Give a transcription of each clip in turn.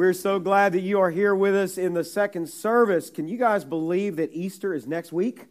We're so glad that you are here with us in the second service. Can you guys believe that Easter is next week?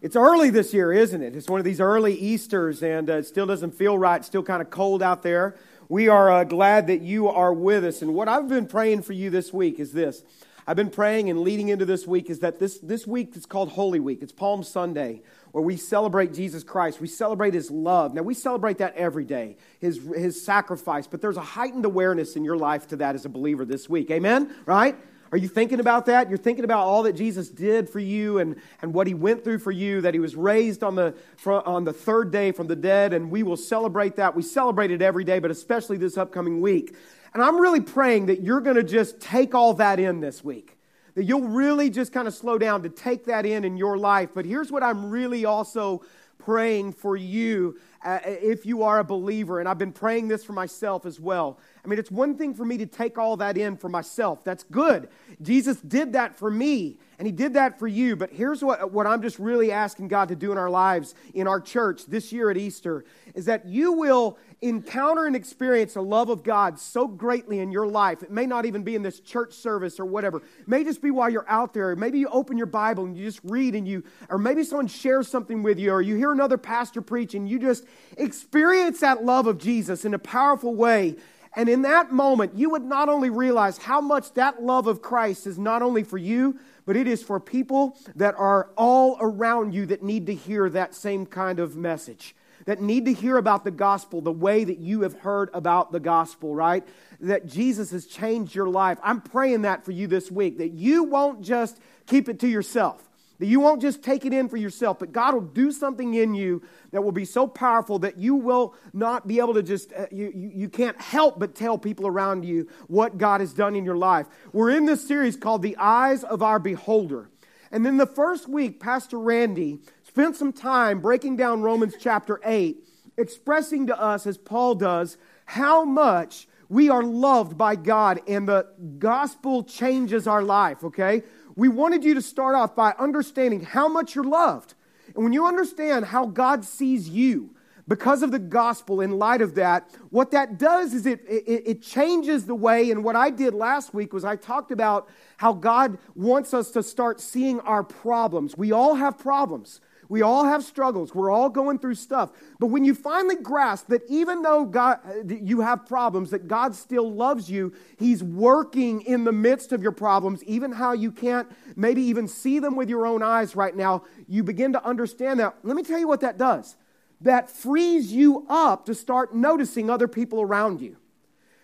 It's early this year, isn't it? It's one of these early Easters, and uh, it still doesn't feel right. Still kind of cold out there. We are uh, glad that you are with us. And what I've been praying for you this week is this I've been praying and leading into this week is that this, this week is called Holy Week. It's Palm Sunday, where we celebrate Jesus Christ. We celebrate his love. Now, we celebrate that every day, his, his sacrifice, but there's a heightened awareness in your life to that as a believer this week. Amen? Right? Are you thinking about that? You're thinking about all that Jesus did for you and, and what he went through for you, that he was raised on the, on the third day from the dead, and we will celebrate that. We celebrate it every day, but especially this upcoming week. And I'm really praying that you're going to just take all that in this week. That you'll really just kind of slow down to take that in in your life. But here's what I'm really also praying for you uh, if you are a believer. And I've been praying this for myself as well. I mean, it's one thing for me to take all that in for myself. That's good. Jesus did that for me, and He did that for you. But here's what, what I'm just really asking God to do in our lives, in our church this year at Easter, is that you will encounter and experience the love of God so greatly in your life. It may not even be in this church service or whatever. It may just be while you're out there. Maybe you open your Bible and you just read and you, or maybe someone shares something with you, or you hear another pastor preach and you just experience that love of Jesus in a powerful way. And in that moment, you would not only realize how much that love of Christ is not only for you, but it is for people that are all around you that need to hear that same kind of message that need to hear about the gospel the way that you have heard about the gospel, right? That Jesus has changed your life. I'm praying that for you this week, that you won't just keep it to yourself. That you won't just take it in for yourself, but God will do something in you that will be so powerful that you will not be able to just, uh, you, you, you can't help but tell people around you what God has done in your life. We're in this series called The Eyes of Our Beholder. And then the first week, Pastor Randy spent some time breaking down Romans chapter 8, expressing to us, as Paul does, how much we are loved by God and the gospel changes our life, okay? We wanted you to start off by understanding how much you're loved. And when you understand how God sees you, because of the gospel, in light of that, what that does is it, it, it, changes the way. And what I did last week was I talked about how God wants us to start seeing our problems. We all have problems. We all have struggles. We're all going through stuff. But when you finally grasp that even though God, you have problems, that God still loves you, He's working in the midst of your problems, even how you can't maybe even see them with your own eyes right now, you begin to understand that. Let me tell you what that does. That frees you up to start noticing other people around you.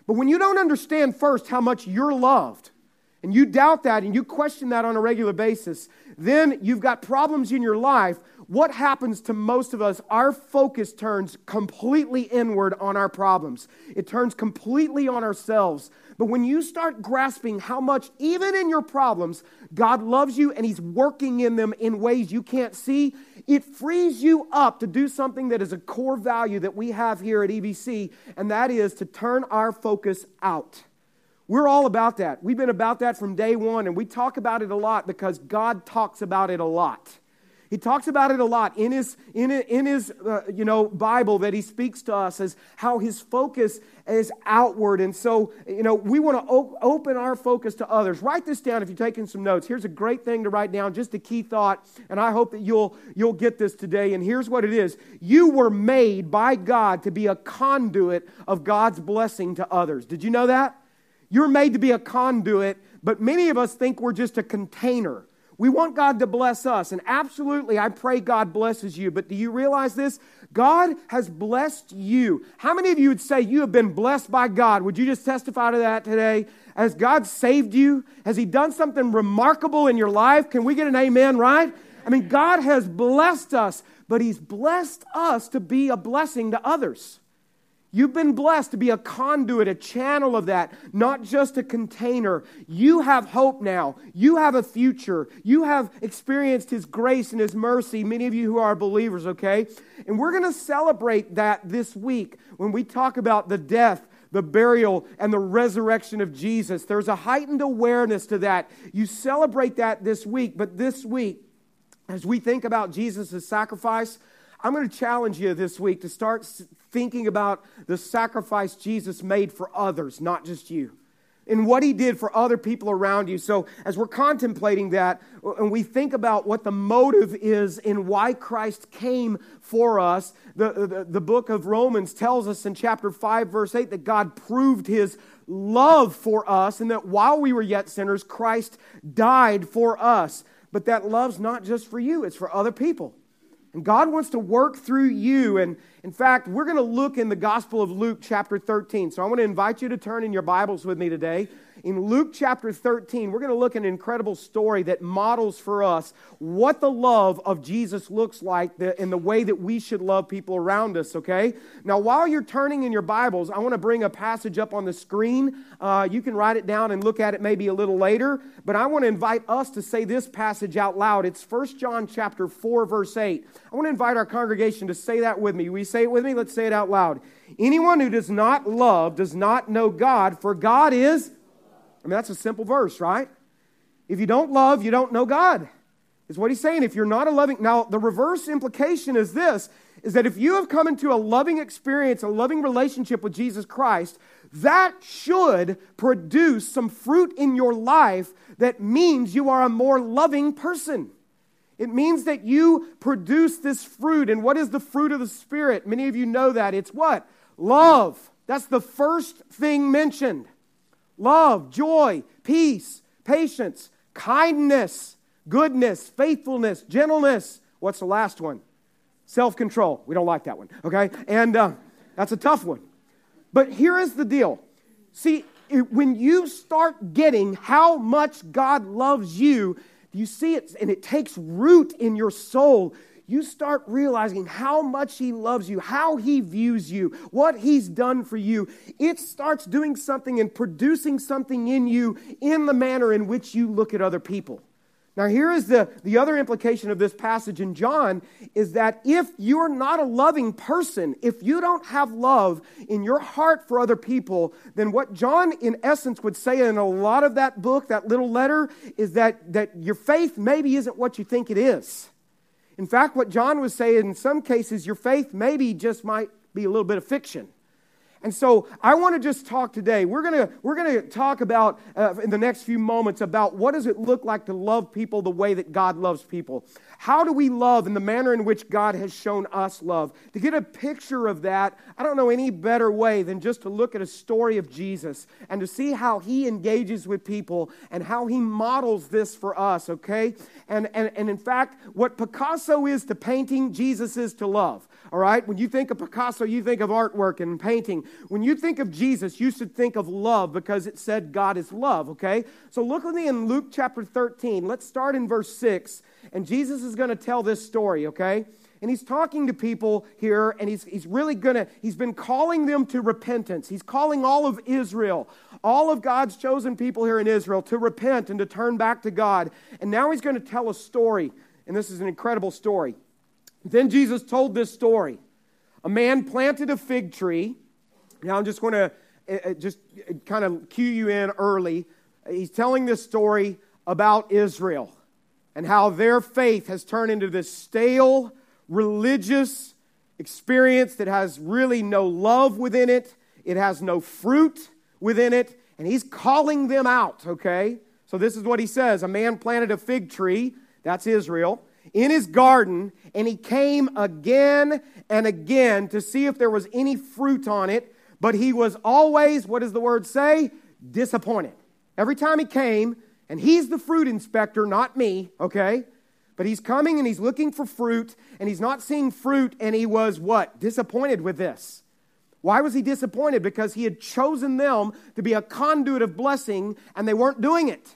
But when you don't understand first how much you're loved, and you doubt that and you question that on a regular basis, then you've got problems in your life what happens to most of us? Our focus turns completely inward on our problems, it turns completely on ourselves. But when you start grasping how much, even in your problems, God loves you and He's working in them in ways you can't see, it frees you up to do something that is a core value that we have here at EBC, and that is to turn our focus out. We're all about that. We've been about that from day one, and we talk about it a lot because God talks about it a lot. He talks about it a lot in his, in, in his uh, you know, Bible that he speaks to us as how his focus is outward. And so, you know, we want to op- open our focus to others. Write this down if you're taking some notes. Here's a great thing to write down, just a key thought, and I hope that you'll, you'll get this today. And here's what it is You were made by God to be a conduit of God's blessing to others. Did you know that? You're made to be a conduit, but many of us think we're just a container. We want God to bless us. And absolutely, I pray God blesses you. But do you realize this? God has blessed you. How many of you would say you have been blessed by God? Would you just testify to that today? Has God saved you? Has He done something remarkable in your life? Can we get an amen, right? I mean, God has blessed us, but He's blessed us to be a blessing to others. You've been blessed to be a conduit, a channel of that, not just a container. You have hope now. You have a future. You have experienced His grace and His mercy, many of you who are believers, okay? And we're going to celebrate that this week when we talk about the death, the burial, and the resurrection of Jesus. There's a heightened awareness to that. You celebrate that this week, but this week, as we think about Jesus' sacrifice, I'm going to challenge you this week to start thinking about the sacrifice Jesus made for others, not just you. and what he did for other people around you. So, as we're contemplating that, uh, and we think about what the motive is in why Christ came for us, the, the, the, book of Romans tells us in chapter 5, verse 8, that God proved his love for us, and that while we were yet sinners, Christ died for us. But that love's not just for you, it's for other people. And God wants to work through you. And in fact, we're going to look in the Gospel of Luke, chapter 13. So I want to invite you to turn in your Bibles with me today in Luke chapter 13, we're going to look at an incredible story that models for us what the love of Jesus looks like in the way that we should love people around us, okay? Now, while you're turning in your Bibles, I want to bring a passage up on the screen. Uh, you can write it down and look at it maybe a little later, but I want to invite us to say this passage out loud. It's 1 John chapter 4, verse 8. I want to invite our congregation to say that with me. You say it with me? Let's say it out loud. Anyone who does not love does not know God, for God is I mean, that's a simple verse, right? If you don't love, you don't know God. Is what he's saying. If you're not a loving, now the reverse implication is this is that if you have come into a loving experience, a loving relationship with Jesus Christ, that should produce some fruit in your life that means you are a more loving person. It means that you produce this fruit. And what is the fruit of the Spirit? Many of you know that. It's what? Love. That's the first thing mentioned love, joy, peace, patience, kindness, goodness, faithfulness, gentleness. What's the last one? Self control. We don't like that one, okay? And uh, that's a tough one. But here is the deal. See, when you start getting how much God loves you, you see it and it takes root in your soul you start realizing how much He loves you, how He views you, what He's done for you. It starts doing something and producing something in you in the manner in which you look at other people. Now, here is the, the other implication of this passage in John is that if you're not a loving person, if you don't have love in your heart for other people, then what John, in essence, would say in a lot of that book, that little letter, is that, that your faith maybe isn't what you think it is. In fact, what John was saying, in some cases, your faith maybe just might be a little bit of fiction. And so I want to just talk today. We're going to, we're going to talk about uh, in the next few moments about what does it look like to love people the way that God loves people. How do we love in the manner in which God has shown us love? To get a picture of that, I don't know any better way than just to look at a story of Jesus and to see how he engages with people and how he models this for us, okay? And, and, and in fact, what Picasso is to painting, Jesus is to love. All right? When you think of Picasso, you think of artwork and painting. When you think of Jesus, you should think of love because it said God is love, okay? So look with me in Luke chapter 13. Let's start in verse 6. And Jesus is going to tell this story, okay? And he's talking to people here, and he's, he's really going to, he's been calling them to repentance. He's calling all of Israel, all of God's chosen people here in Israel, to repent and to turn back to God. And now he's going to tell a story, and this is an incredible story. Then Jesus told this story. A man planted a fig tree. Now I'm just going to uh, just kind of cue you in early. He's telling this story about Israel and how their faith has turned into this stale religious experience that has really no love within it, it has no fruit within it, and he's calling them out, okay? So this is what he says A man planted a fig tree, that's Israel in his garden, and he came again and again to see if there was any fruit on it, but he was always, what does the word say? Disappointed. Every time he came, and he's the fruit inspector, not me, okay? But he's coming and he's looking for fruit, and he's not seeing fruit, and he was what? Disappointed with this. Why was he disappointed? Because he had chosen them to be a conduit of blessing, and they weren't doing it.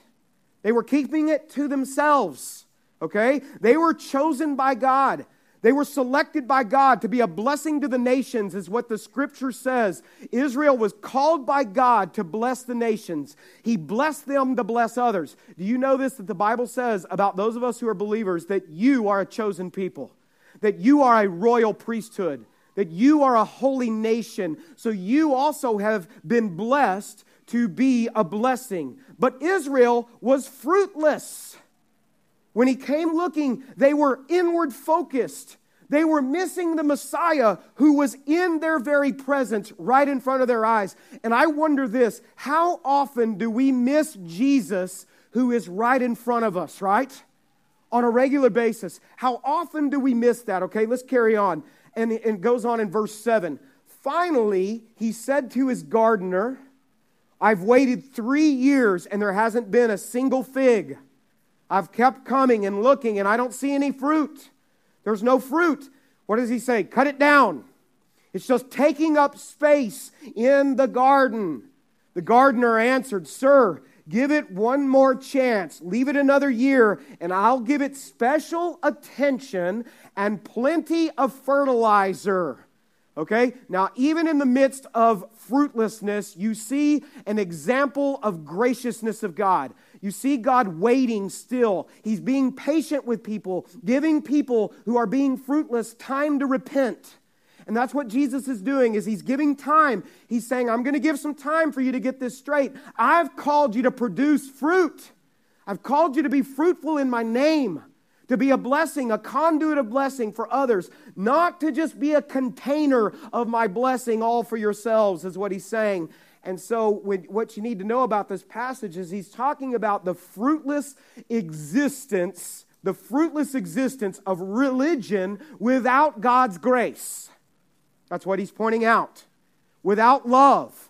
They were keeping it to themselves okay? They were chosen by God. They were selected by God to be a blessing to the nations, is what the scripture says. Israel was called by God to bless the nations. He blessed them to bless others. Do you know this? That the Bible says about those of us who are believers that you are a chosen people, that you are a royal priesthood, that you are a holy nation. So you also have been blessed to be a blessing. But Israel was fruitless. When he came looking, they were inward focused. They were missing the Messiah who was in their very presence, right in front of their eyes. And I wonder this how often do we miss Jesus who is right in front of us, right? On a regular basis. How often do we miss that? Okay, let's carry on. And it goes on in verse 7. Finally, he said to his gardener, I've waited three years and there hasn't been a single fig. I've kept coming and looking and I don't see any fruit. There's no fruit. What does he say? Cut it down. It's just taking up space in the garden. The gardener answered, Sir, give it one more chance. Leave it another year, and I'll give it special attention and plenty of fertilizer. Okay? Now, even in the midst of fruitlessness, you see an example of graciousness of God. You see God waiting still. He's being patient with people, giving people who are being fruitless time to repent. And that's what Jesus is doing is he's giving time. He's saying, "I'm going to give some time for you to get this straight. I've called you to produce fruit. I've called you to be fruitful in my name." to be a blessing, a conduit of blessing for others, not to just be a container of my blessing all for yourselves, is what he's saying. And so, what you need to know about this passage is he's talking about the fruitless existence, the fruitless existence of religion without God's grace. That's what he's pointing out. Without love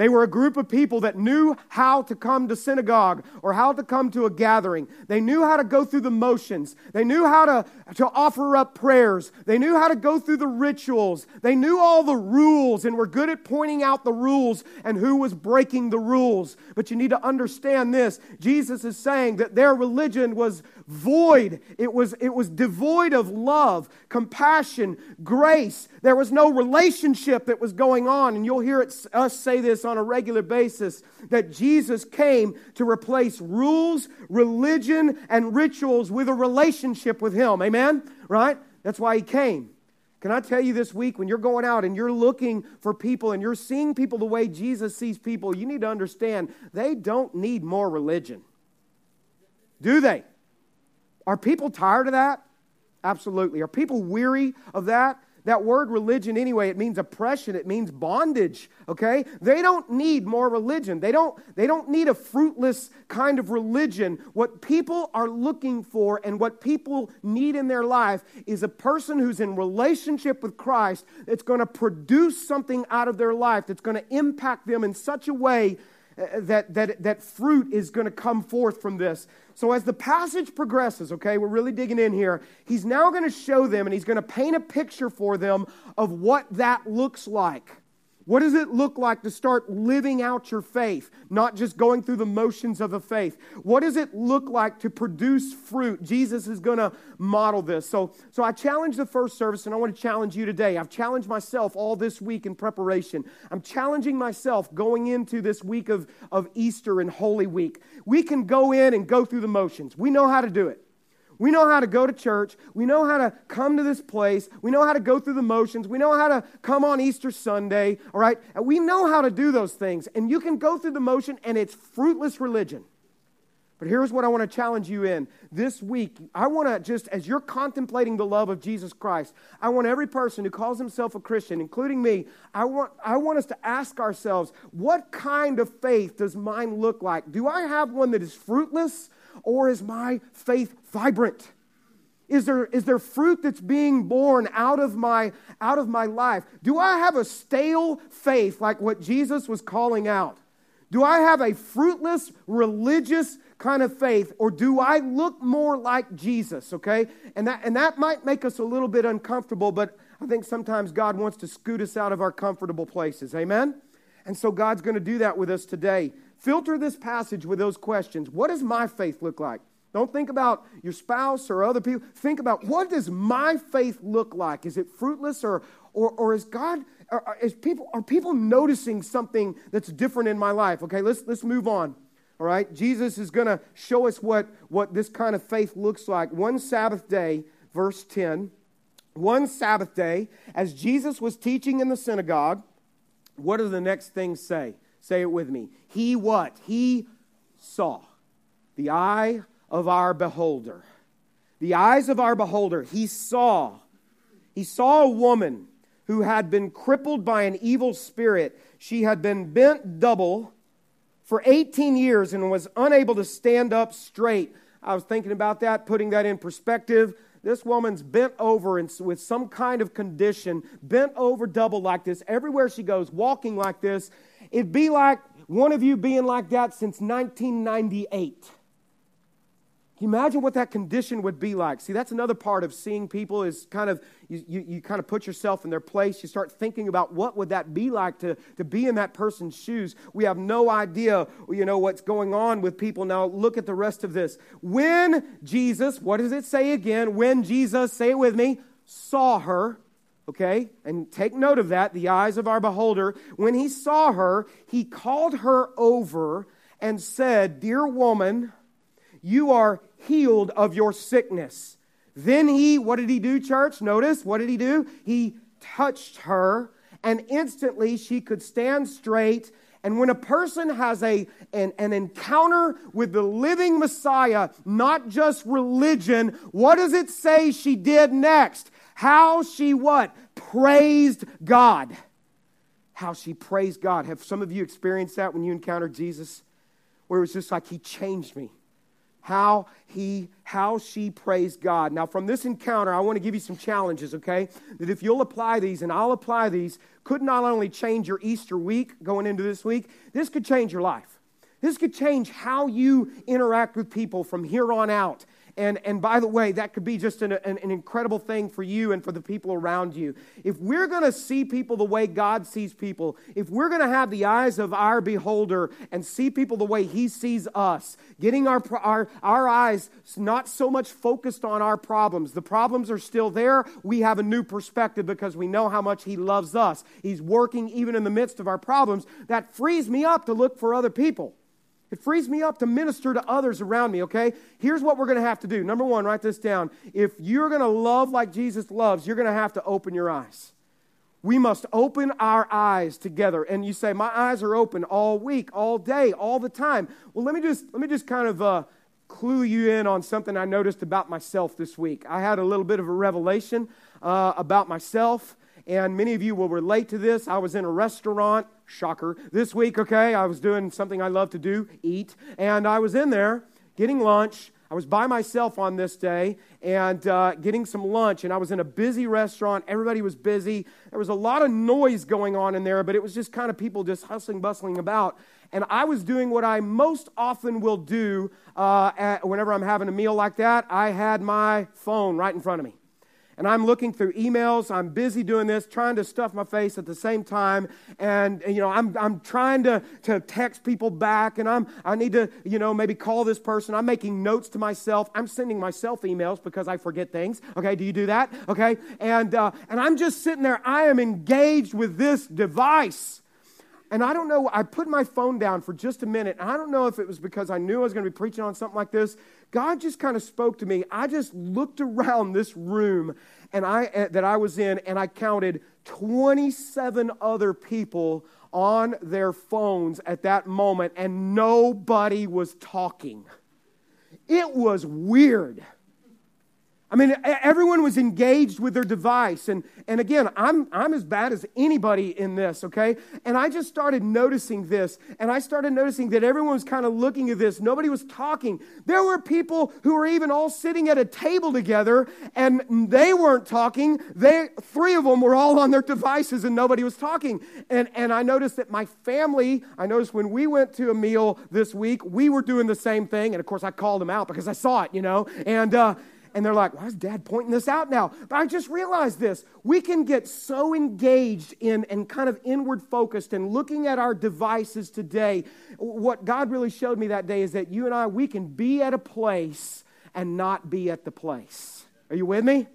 they were a group of people that knew how to come to synagogue or how to come to a gathering. They knew how to go through the motions. They knew how to, to offer up prayers. They knew how to go through the rituals. They knew all the rules and were good at pointing out the rules and who was breaking the rules. But you need to understand this Jesus is saying that their religion was void, it was, it was devoid of love, compassion, grace. There was no relationship that was going on. And you'll hear it, us say this on a regular basis that Jesus came to replace rules, religion, and rituals with a relationship with Him. Amen? Right? That's why He came. Can I tell you this week, when you're going out and you're looking for people and you're seeing people the way Jesus sees people, you need to understand they don't need more religion. Do they? Are people tired of that? Absolutely. Are people weary of that? That word religion, anyway, it means oppression, it means bondage, okay? They don't need more religion. They don't, they don't need a fruitless kind of religion. What people are looking for and what people need in their life is a person who's in relationship with Christ that's going to produce something out of their life that's going to impact them in such a way Uh, that, that, that fruit is going to come forth from this. So, as the passage progresses, okay, we're really digging in here, he's now going to show them and he's going to paint a picture for them of what that looks like. What does it look like to start living out your faith, not just going through the motions of a faith? What does it look like to produce fruit? Jesus is going to model this. So, so I challenge the first service, and I want to challenge you today. I've challenged myself all this week in preparation. I'm challenging myself going into this week of, of Easter and Holy Week. We can go in and go through the motions, we know how to do it. We know how to go to church. We know how to come to this place. We know how to go through the motions. We know how to come on Easter Sunday, all right? And we know how to do those things. And you can go through the motion, and it's fruitless religion. But here's what I want to challenge you in. This week, I want to just, as you're contemplating the love of Jesus Christ, I want every person who calls himself a Christian, including me, I want, I want us to ask ourselves, what kind of faith does mine look like? Do I have one that is fruitless? Or is my faith vibrant? Is there, is there fruit that's being born out of, my, out of my life? Do I have a stale faith like what Jesus was calling out? Do I have a fruitless religious kind of faith or do I look more like Jesus, okay? And that, and that might make us a little bit uncomfortable, but I think sometimes God wants to scoot us out of our comfortable places. Amen? And so God's going to do that with us today. Filter this passage with those questions. What does my faith look like? Don't think about your spouse or other people. Think about what does my faith look like? Is it fruitless or, or, or is God, or, is people, are people noticing something that's different in my life? Okay, let's, let's move on. All right, Jesus is going to show us what, what this kind of faith looks like. One Sabbath day, verse 10, one Sabbath day, as Jesus was teaching in the synagogue, what do the next things say? Say it with me. He what? He saw. The eye of our beholder. The eyes of our beholder. He saw he saw a woman who had been crippled by an evil spirit. She had been bent double for 18 years and was unable to stand up straight. I was thinking about that, putting that in perspective. This woman's bent over and with some kind of condition, bent over double like this, everywhere she goes, walking like this. It'd be like one of you being like that since 1998. Can you imagine what that condition would be like? See, that's another part of seeing people is kind of, you, you, you, kind of put yourself in their place. You start thinking about what would that be like to, to be in that person's shoes. We have no idea, you know, what's going on with people. Now, look at the rest of this. When Jesus, what does it say again? When Jesus, say it with me, saw her, okay? And take note of that, the eyes of our beholder. When he saw her, he called her over and said, Dear woman, you are healed of your sickness. Then he, what did he do, church? Notice, what did he do? He touched her, and instantly she could stand straight. And when a person has a, an, an encounter with the living Messiah, not just religion, what does it say she did next? How she what? Praised God. How she praised God. Have some of you experienced that when you encountered Jesus? Where it was just like, He changed me how he how she praised god now from this encounter i want to give you some challenges okay that if you'll apply these and i'll apply these could not only change your easter week going into this week this could change your life this could change how you interact with people from here on out and, and by the way, that could be just an, an, an incredible thing for you and for the people around you. If we're going to see people the way God sees people, if we're going to have the eyes of our beholder and see people the way he sees us, getting our, our, our eyes not so much focused on our problems, the problems are still there. We have a new perspective because we know how much he loves us. He's working even in the midst of our problems. That frees me up to look for other people. It frees me up to minister to others around me, okay? Here's what we're going to have to do. Number one, write this down. If you're going to love like Jesus loves, you're going to have to open your eyes. We must open our eyes together. And you say, My eyes are open all week, all day, all the time. Well, let me just, let me just kind of uh, clue you in on something I noticed about myself this week. I had a little bit of a revelation uh, about myself, and many of you will relate to this. I was in a restaurant Shocker. This week, okay, I was doing something I love to do, eat, and I was in there getting lunch. I was by myself on this day and uh, getting some lunch, and I was in a busy restaurant. Everybody was busy. There was a lot of noise going on in there, but it was just kind of people just hustling, bustling about. And I was doing what I most often will do uh, at, whenever I'm having a meal like that. I had my phone right in front of me and I'm looking through emails. I'm busy doing this, trying to stuff my face at the same time. And, you know, I'm, I'm trying to, to text people back and I'm, I need to, you know, maybe call this person. I'm making notes to myself. I'm sending myself emails because I forget things. Okay, do you do that? Okay. And, uh, and I'm just sitting there. I am engaged with this device. And I don't know, I put my phone down for just a minute. I don't know if it was because I knew I was going to be preaching on something like this, God just kind of spoke to me. I just looked around this room and I, uh, that I was in and I counted 27 other people on their phones at that moment and nobody was talking. It was weird. I mean, everyone was engaged with their device. And, and again, I'm, I'm as bad as anybody in this, okay? And I just started noticing this. And I started noticing that everyone was kind of looking at this. Nobody was talking. There were people who were even all sitting at a table together and they weren't talking. They, three of them were all on their devices and nobody was talking. And, and I noticed that my family, I noticed when we went to a meal this week, we were doing the same thing. And of course, I called them out because I saw it, you know? And, uh, and they're like, why is dad pointing this out now? But I just realized this. We can get so engaged in and kind of inward focused and looking at our devices today. What God really showed me that day is that you and I, we can be at a place and not be at the place. Are you with me?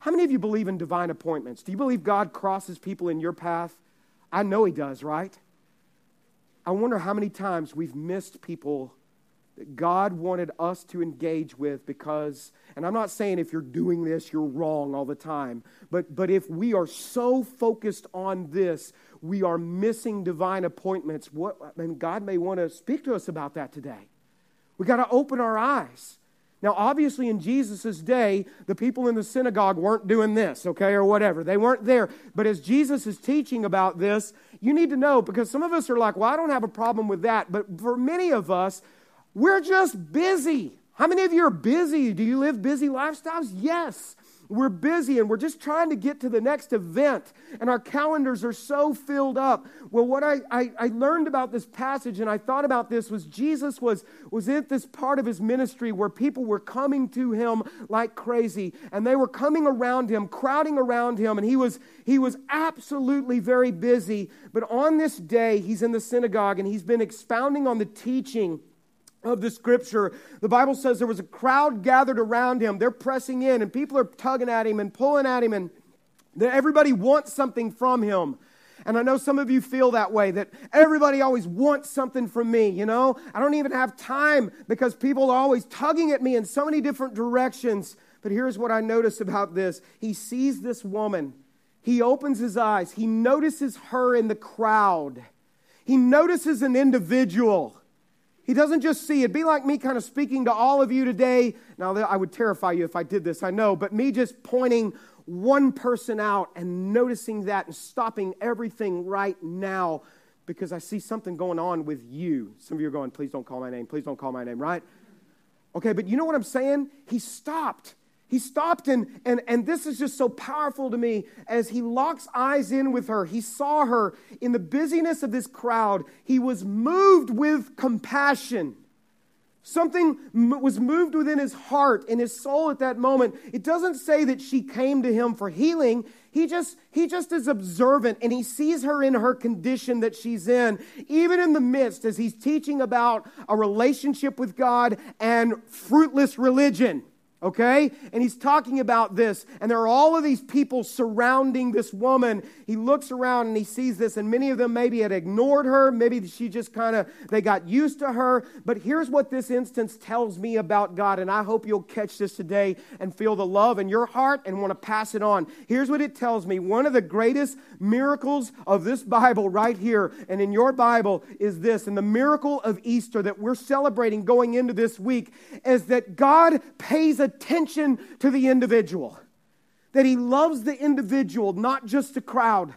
How many of you believe in divine appointments? Do you believe God crosses people in your path? I know He does, right? I wonder how many times we've missed people that God wanted us to engage with because, and I'm not saying if you're doing this, you're wrong all the time, but, but if we are so focused on this, we are missing divine appointments. What, I mean, God may want to speak to us about that today. We got to open our eyes. Now, obviously, in Jesus' day, the people in the synagogue weren't doing this, okay, or whatever. They weren't there. But as Jesus is teaching about this, you need to know because some of us are like, well, I don't have a problem with that. But for many of us, we're just busy. How many of you are busy? Do you live busy lifestyles? Yes. We're busy and we're just trying to get to the next event, and our calendars are so filled up. Well, what I, I, I, learned about this passage and I thought about this was Jesus was, was in this part of his ministry where people were coming to him like crazy, and they were coming around him, crowding around him, and he was, he was absolutely very busy. But on this day, he's in the synagogue and he's been expounding on the teaching of the scripture, the Bible says there was a crowd gathered around him. They're pressing in, and people are tugging at him and pulling at him, and everybody wants something from him. And I know some of you feel that way, that everybody always wants something from me, you know? I don't even have time because people are always tugging at me in so many different directions. But here's what I notice about this He sees this woman, he opens his eyes, he notices her in the crowd, he notices an individual. He doesn't just see it. Be like me kind of speaking to all of you today. Now, I would terrify you if I did this, I know, but me just pointing one person out and noticing that and stopping everything right now because I see something going on with you. Some of you are going, please don't call my name. Please don't call my name, right? Okay, but you know what I'm saying? He stopped he stopped, and, and, and this is just so powerful to me as he locks eyes in with her. He saw her in the busyness of this crowd. He was moved with compassion. Something was moved within his heart and his soul at that moment. It doesn't say that she came to him for healing. He just, he just is observant and he sees her in her condition that she's in, even in the midst as he's teaching about a relationship with God and fruitless religion okay? And he's talking about this, and there are all of these people surrounding this woman. He looks around and he sees this, and many of them maybe had ignored her. Maybe she just kind of, they got used to her. But here's what this instance tells me about God, and I hope you'll catch this today and feel the love in your heart and want to pass it on. Here's what it tells me one of the greatest miracles of this Bible right here and in your Bible is this, and the miracle of Easter that we're celebrating going into this week is that God pays attention to the individual, that He loves the individual, not just the crowd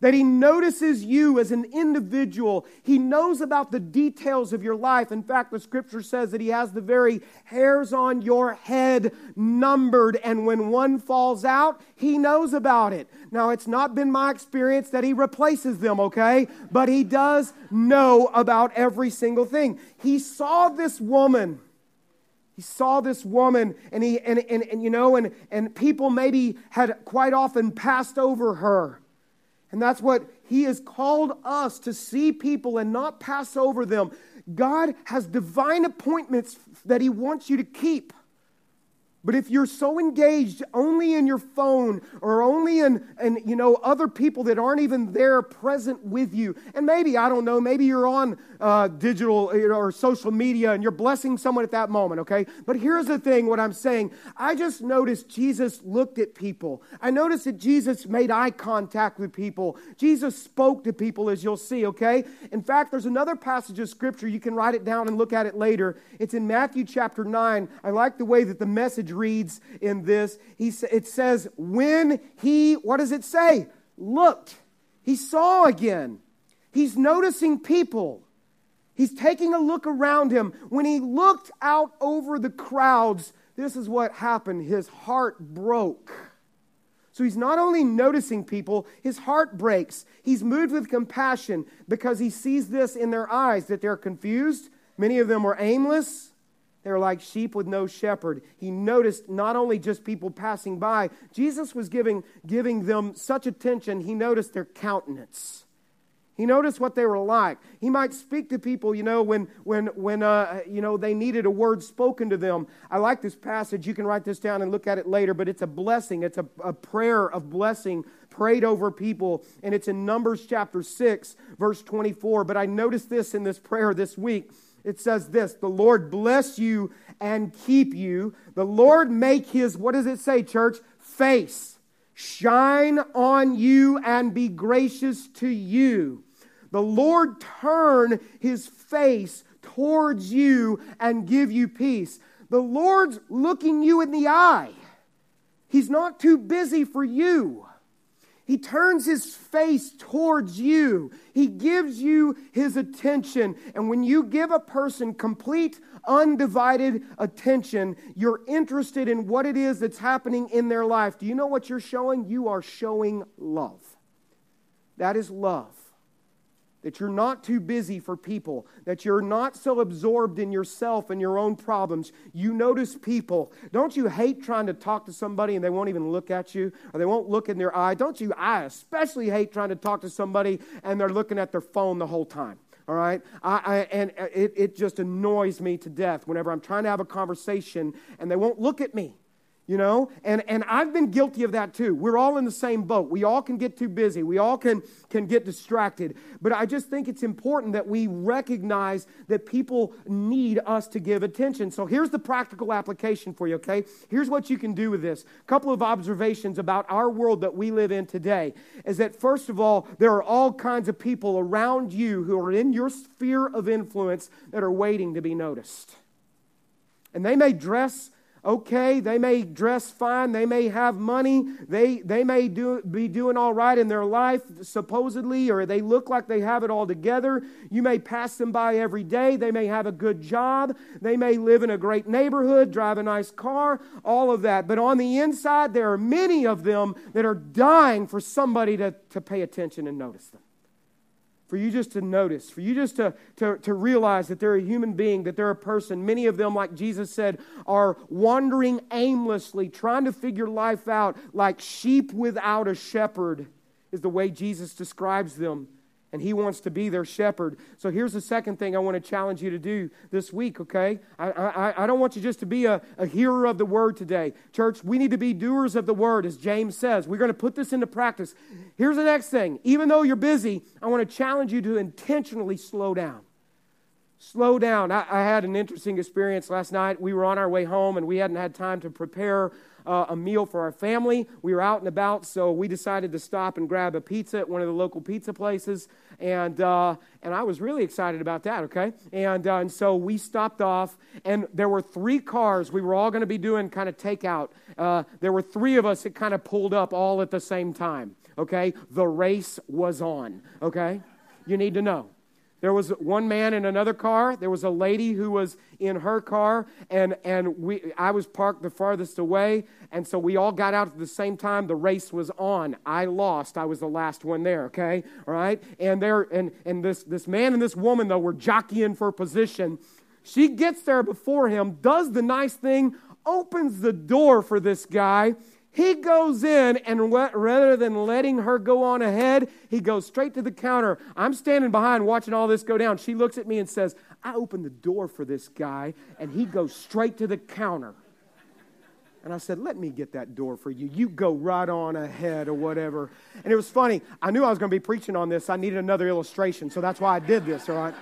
that he notices you as an individual. He knows about the details of your life. In fact, the scripture says that he has the very hairs on your head numbered, and when one falls out, he knows about it. Now, it's not been my experience that he replaces them, okay? But he does know about every single thing. He saw this woman he saw this woman and he and, and, and you know and, and people maybe had quite often passed over her and that's what He has called us to see people and not pass over them. God has divine appointments that He wants you to keep. But if you're so engaged only in your phone or only in, in you know other people that aren't even there present with you, and maybe I don't know, maybe you're on uh, digital or social media and you're blessing someone at that moment, okay? But here's the thing: what I'm saying, I just noticed Jesus looked at people. I noticed that Jesus made eye contact with people. Jesus spoke to people, as you'll see, okay? In fact, there's another passage of scripture you can write it down and look at it later. It's in Matthew chapter nine. I like the way that the message reads in this. He, it says, when he, what does it say? Looked. He saw again. He's noticing people. He's taking a look around him. When he looked out over the crowds, this is what happened. His heart broke. So he's not only noticing people, his heart breaks. He's moved with compassion because he sees this in their eyes that they're confused. Many of them were aimless. They're like sheep with no shepherd. He noticed not only just people passing by, Jesus was giving, giving them such attention, he noticed their countenance. He noticed what they were like. He might speak to people, you know, when, when, when uh, you know, they needed a word spoken to them. I like this passage. You can write this down and look at it later, but it's a blessing. It's a, a prayer of blessing prayed over people, and it's in Numbers chapter 6, verse 24. But I noticed this in this prayer this week it says this The Lord bless you and keep you. The Lord make his, what does it say, church? Face shine on you and be gracious to you. The Lord turn his face towards you and give you peace. the Lord's looking you in the eye. He's not too busy for you. He turns his face towards you. He gives you his attention. And when you give a person complete, undivided attention, you're interested in what it is that's happening in their life. Do you know what you're showing? You are showing love. That is love that you're not too busy for people, that you're not so absorbed in yourself and your own problems. You notice people. Don't you hate trying to talk to somebody and they won't even look at you or they won't look in their eye? Don't you? I especially hate trying to talk to somebody and they're looking at their phone the whole time. All right? I, I, and it, it just annoys me to death whenever I'm trying to have a conversation and they won't look at me you know? And and i've been guilty of that too. We're all in the same boat. We all can get too busy. We all can can get distracted. But i just think it's important that we recognize that people need us to give attention. So here's the practical application for you okay? Here's what you can do with this. A couple of observations about our world that we live in today is that first of all there are all kinds of people around you who are in your sphere of influence that are waiting to be noticed. And they may dress okay, they may dress fine, they may have money, they, they may do, be doing all right in their life, supposedly, or they look like they have it all together. You may pass them by every day. They may have a good job. They may live in a great neighborhood, drive a nice car, all of that. But on the inside, there are many of them that are dying for somebody to, to pay attention and notice them for you just to notice, for you just to, to, to realize that they're a human being, that they're a person. Many of them, like Jesus said, are wandering aimlessly, trying to figure life out like sheep without a shepherd, is the way Jesus describes them and He wants to be their shepherd. So here's the second thing I want to challenge you to do this week, okay? I, I, I don't want you just to be a, a hearer of the word today. Church, we need to be doers of the word, as James says. We're going to put this into practice. Here's the next thing. Even though you're busy, I want to challenge you to intentionally slow down. Slow down. I, I had an interesting experience last night. We were on our way home and we hadn't had time to prepare uh, a meal for our family. We were out and about, so we decided to stop and grab a pizza at one of the local pizza places. And, uh, and I was really excited about that, okay? And, uh, and so we stopped off, and there were three cars. We were all going to be doing kind of takeout. Uh, there were three of us that kind of pulled up all at the same time, okay? The race was on, okay? You need to know. There was one man in another car. There was a lady who was in her car, and, and we, I was parked the farthest away. And so we all got out at the same time. The race was on. I lost. I was the last one there, okay? All right? And, there, and, and this, this man and this woman, though, were jockeying for position. She gets there before him, does the nice thing, opens the door for this guy he goes in, and rather than letting her go on ahead, he goes straight to the counter. I'm standing behind watching all this go down. She looks at me and says, I opened the door for this guy, and he goes straight to the counter. And I said, Let me get that door for you. You go right on ahead or whatever. And it was funny. I knew I was going to be preaching on this. I needed another illustration, so that's why I did this, all right?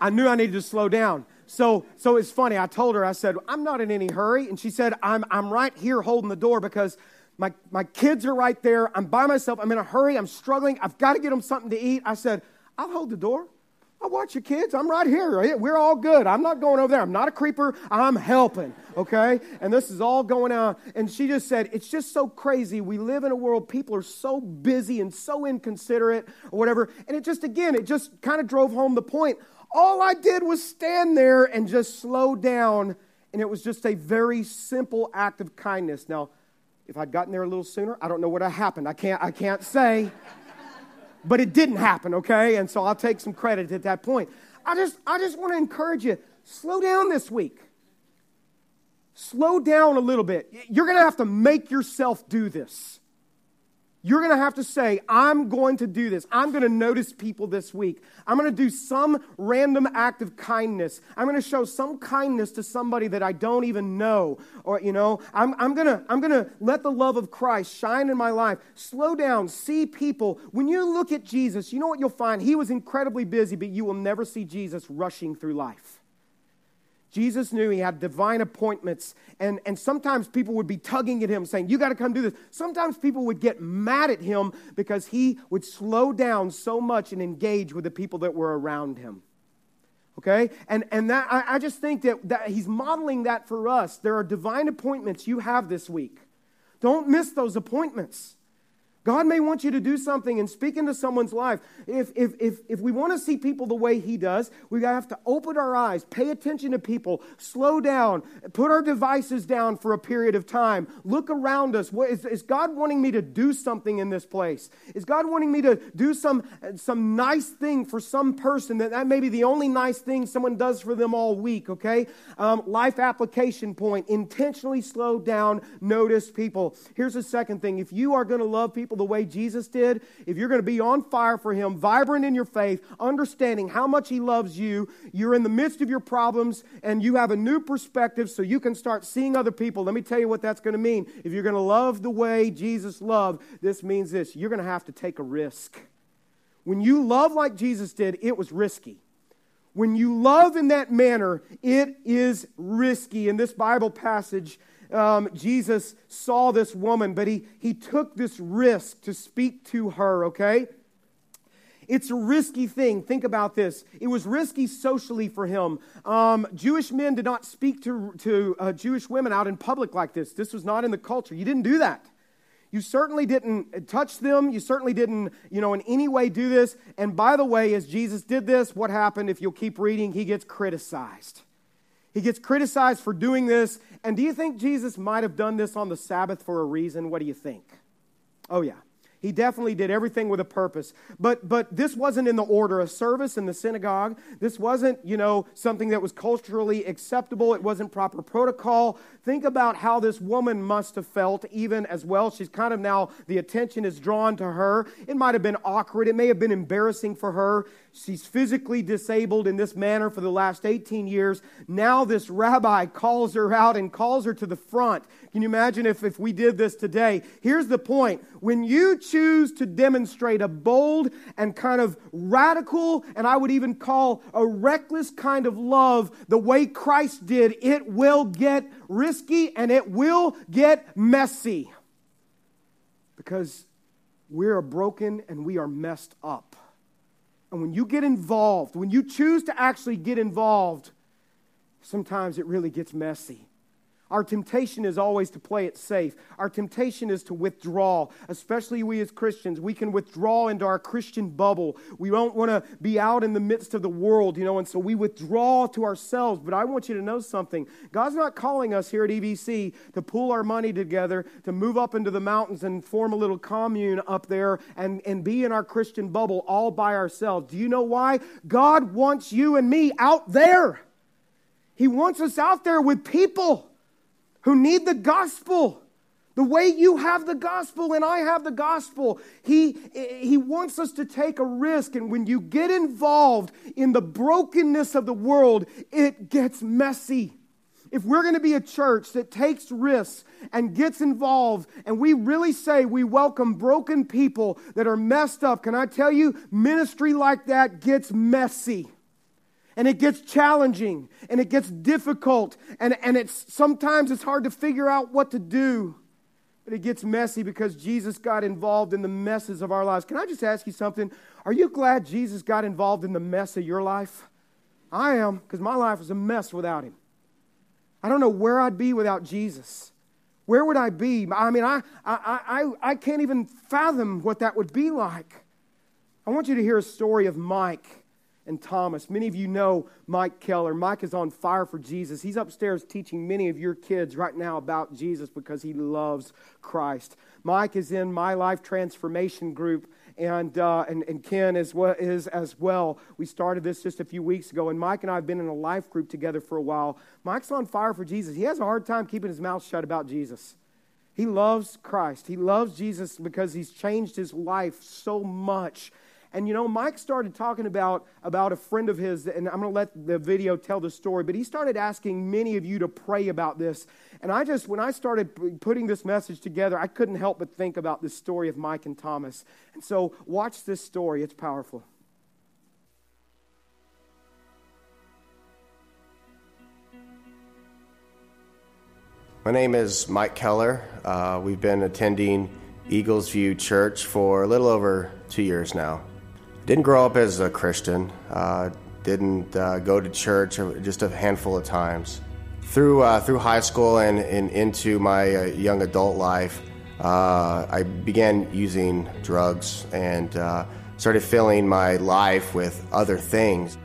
I knew I needed to slow down. So, so it's funny. I told her, I said, I'm not in any hurry. And she said, I'm, I'm right here holding the door because my, my kids are right there. I'm by myself. I'm in a hurry. I'm struggling. I've got to get them something to eat. I said, I'll hold the door. I'll watch your kids. I'm right here. We're all good. I'm not going over there. I'm not a creeper. I'm helping. Okay? And this is all going on. And she just said, It's just so crazy. We live in a world, people are so busy and so inconsiderate or whatever. And it just, again, it just kind of drove home the point. All I did was stand there and just slow down, and it was just a very simple act of kindness. Now, if I'd gotten there a little sooner, I don't know what happened. I can't, I can't say, but it didn't happen, okay? And so I'll take some credit at that point. I just, I just want to encourage you slow down this week. Slow down a little bit. You're going to have to make yourself do this. You're going to have to say, I'm going to do this. I'm going to notice people this week. I'm going to do some random act of kindness. I'm going to show some kindness to somebody that I don't even know. Or, you know, I'm, I'm going to, I'm going to let the love of Christ shine in my life. Slow down, see people. When you look at Jesus, you know what you'll find? He was incredibly busy, but you will never see Jesus rushing through life. Jesus knew he had divine appointments, and, and sometimes people would be tugging at him, saying, You got to come do this. Sometimes people would get mad at him because he would slow down so much and engage with the people that were around him. Okay? And, and that, I, I just think that, that he's modeling that for us. There are divine appointments you have this week. Don't miss those appointments. God may want you to do something and speak into someone's life. If, if, if, if we want to see people the way He does, we have to open our eyes, pay attention to people, slow down, put our devices down for a period of time, look around us. What, is, is God wanting me to do something in this place? Is God wanting me to do some, some nice thing for some person that that may be the only nice thing someone does for them all week, okay? Um, life application point intentionally slow down, notice people. Here's the second thing if you are going to love people, people the way Jesus did, if you're going to be on fire for Him, vibrant in your faith, understanding how much He loves you, you're in the midst of your problems and you have a new perspective so you can start seeing other people. Let me tell you what that's going to mean. If you're going to love the way Jesus loved, this means this you're going to have to take a risk. When you love like Jesus did, it was risky. When you love in that manner, it is risky. In this Bible passage, um, Jesus saw this woman, but he, he took this risk to speak to her, okay? It's a risky thing. Think about this. It was risky socially for him. Um, Jewish men did not speak to, to uh, Jewish women out in public like this. This was not in the culture. You didn't do that. You certainly didn't touch them. You certainly didn't, you know, in any way do this. And by the way, as Jesus did this, what happened? If you'll keep reading, he gets criticized. He gets criticized for doing this. And do you think Jesus might have done this on the Sabbath for a reason? What do you think? Oh, yeah. He definitely did everything with a purpose. But, but this wasn't in the order of service in the synagogue. This wasn't, you know, something that was culturally acceptable. It wasn't proper protocol. Think about how this woman must have felt even as well. She's kind of now, the attention is drawn to her. It might have been awkward. It may have been embarrassing for her. She's physically disabled in this manner for the last 18 years. Now this rabbi calls her out and calls her to the front. Can you imagine if, if we did this today? Here's the point. When you choose to demonstrate a bold and kind of radical, and I would even call a reckless kind of love the way Christ did, it will get risky and it will get messy. Because we are broken and we are messed up. And when you get involved, when you choose to actually get involved, sometimes it really gets messy. Our temptation is always to play it safe. Our temptation is to withdraw, especially we as Christians. We can withdraw into our Christian bubble. We don't want to be out in the midst of the world, you know, and so we withdraw to ourselves. But I want you to know something God's not calling us here at EVC to pool our money together, to move up into the mountains and form a little commune up there and, and be in our Christian bubble all by ourselves. Do you know why? God wants you and me out there. He wants us out there with people who need the gospel. The way you have the gospel and I have the gospel, he, he wants us to take a risk. And when you get involved in the brokenness of the world, it gets messy. If we're going to be a church that takes risks and gets involved, and we really say we welcome broken people that are messed up, can I tell you, ministry like that gets messy and it gets challenging and it gets difficult and, and it's sometimes it's hard to figure out what to do but it gets messy because jesus got involved in the messes of our lives. Can i just ask you something? Are you glad jesus got involved in the mess of your life? I am because my life was a mess without him. I don't know where i'd be without jesus. Where would i be? I mean i, I, I, I can't even fathom what that would be like. I want you to hear a story of mike and Thomas. Many of you know Mike Keller. Mike is on fire for Jesus. He's upstairs teaching many of your kids right now about Jesus because he loves Christ. Mike is in my life transformation group, and, uh, and, and Ken is, is as well. We started this just a few weeks ago, and Mike and I have been in a life group together for a while. Mike's on fire for Jesus. He has a hard time keeping his mouth shut about Jesus. He loves Christ. He loves Jesus because he's changed his life so much and you know, Mike started talking about, about a friend of his, and I'm going to let the video tell the story, but he started asking many of you to pray about this. And I just, when I started putting this message together, I couldn't help but think about this story of Mike and Thomas. And so, watch this story, it's powerful. My name is Mike Keller. Uh, we've been attending Eagles View Church for a little over two years now. Didn't grow up as a Christian. Uh, didn't uh, go to church just a handful of times. Through, uh, through high school and, and into my uh, young adult life, uh, I began using drugs and uh, started filling my life with other things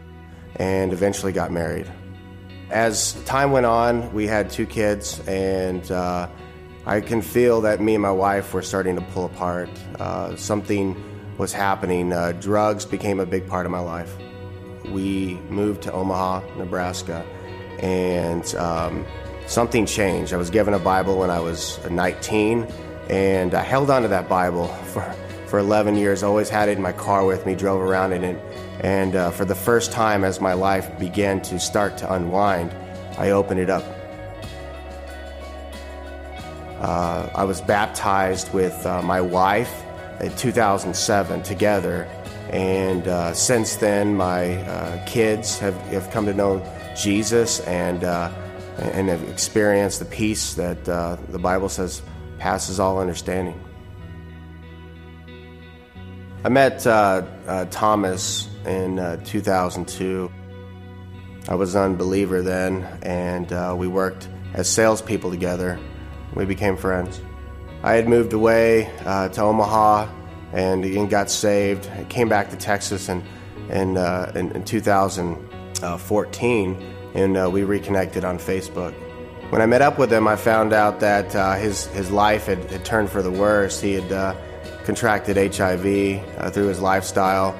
and eventually got married. As time went on, we had two kids, and uh, I can feel that me and my wife were starting to pull apart. Uh, something was happening. Uh, drugs became a big part of my life. We moved to Omaha, Nebraska, and um, something changed. I was given a Bible when I was 19, and I held onto that Bible for, for 11 years. Always had it in my car with me, drove around in it. And uh, for the first time, as my life began to start to unwind, I opened it up. Uh, I was baptized with uh, my wife in 2007 together. And uh, since then, my uh, kids have, have come to know Jesus and, uh, and have experienced the peace that the Bible says passes all understanding. I met uh, uh, Thomas in uh, 2002. I was an unbeliever then, and uh, we worked as salespeople together. We became friends. I had moved away uh, to Omaha and, and, got saved. I came back to Texas in, in, uh, in, in 2014, and we reconnected on Facebook. When I met up with him, I found out that his, his life had, had, turned for the worse. He had contracted HIV uh, through his lifestyle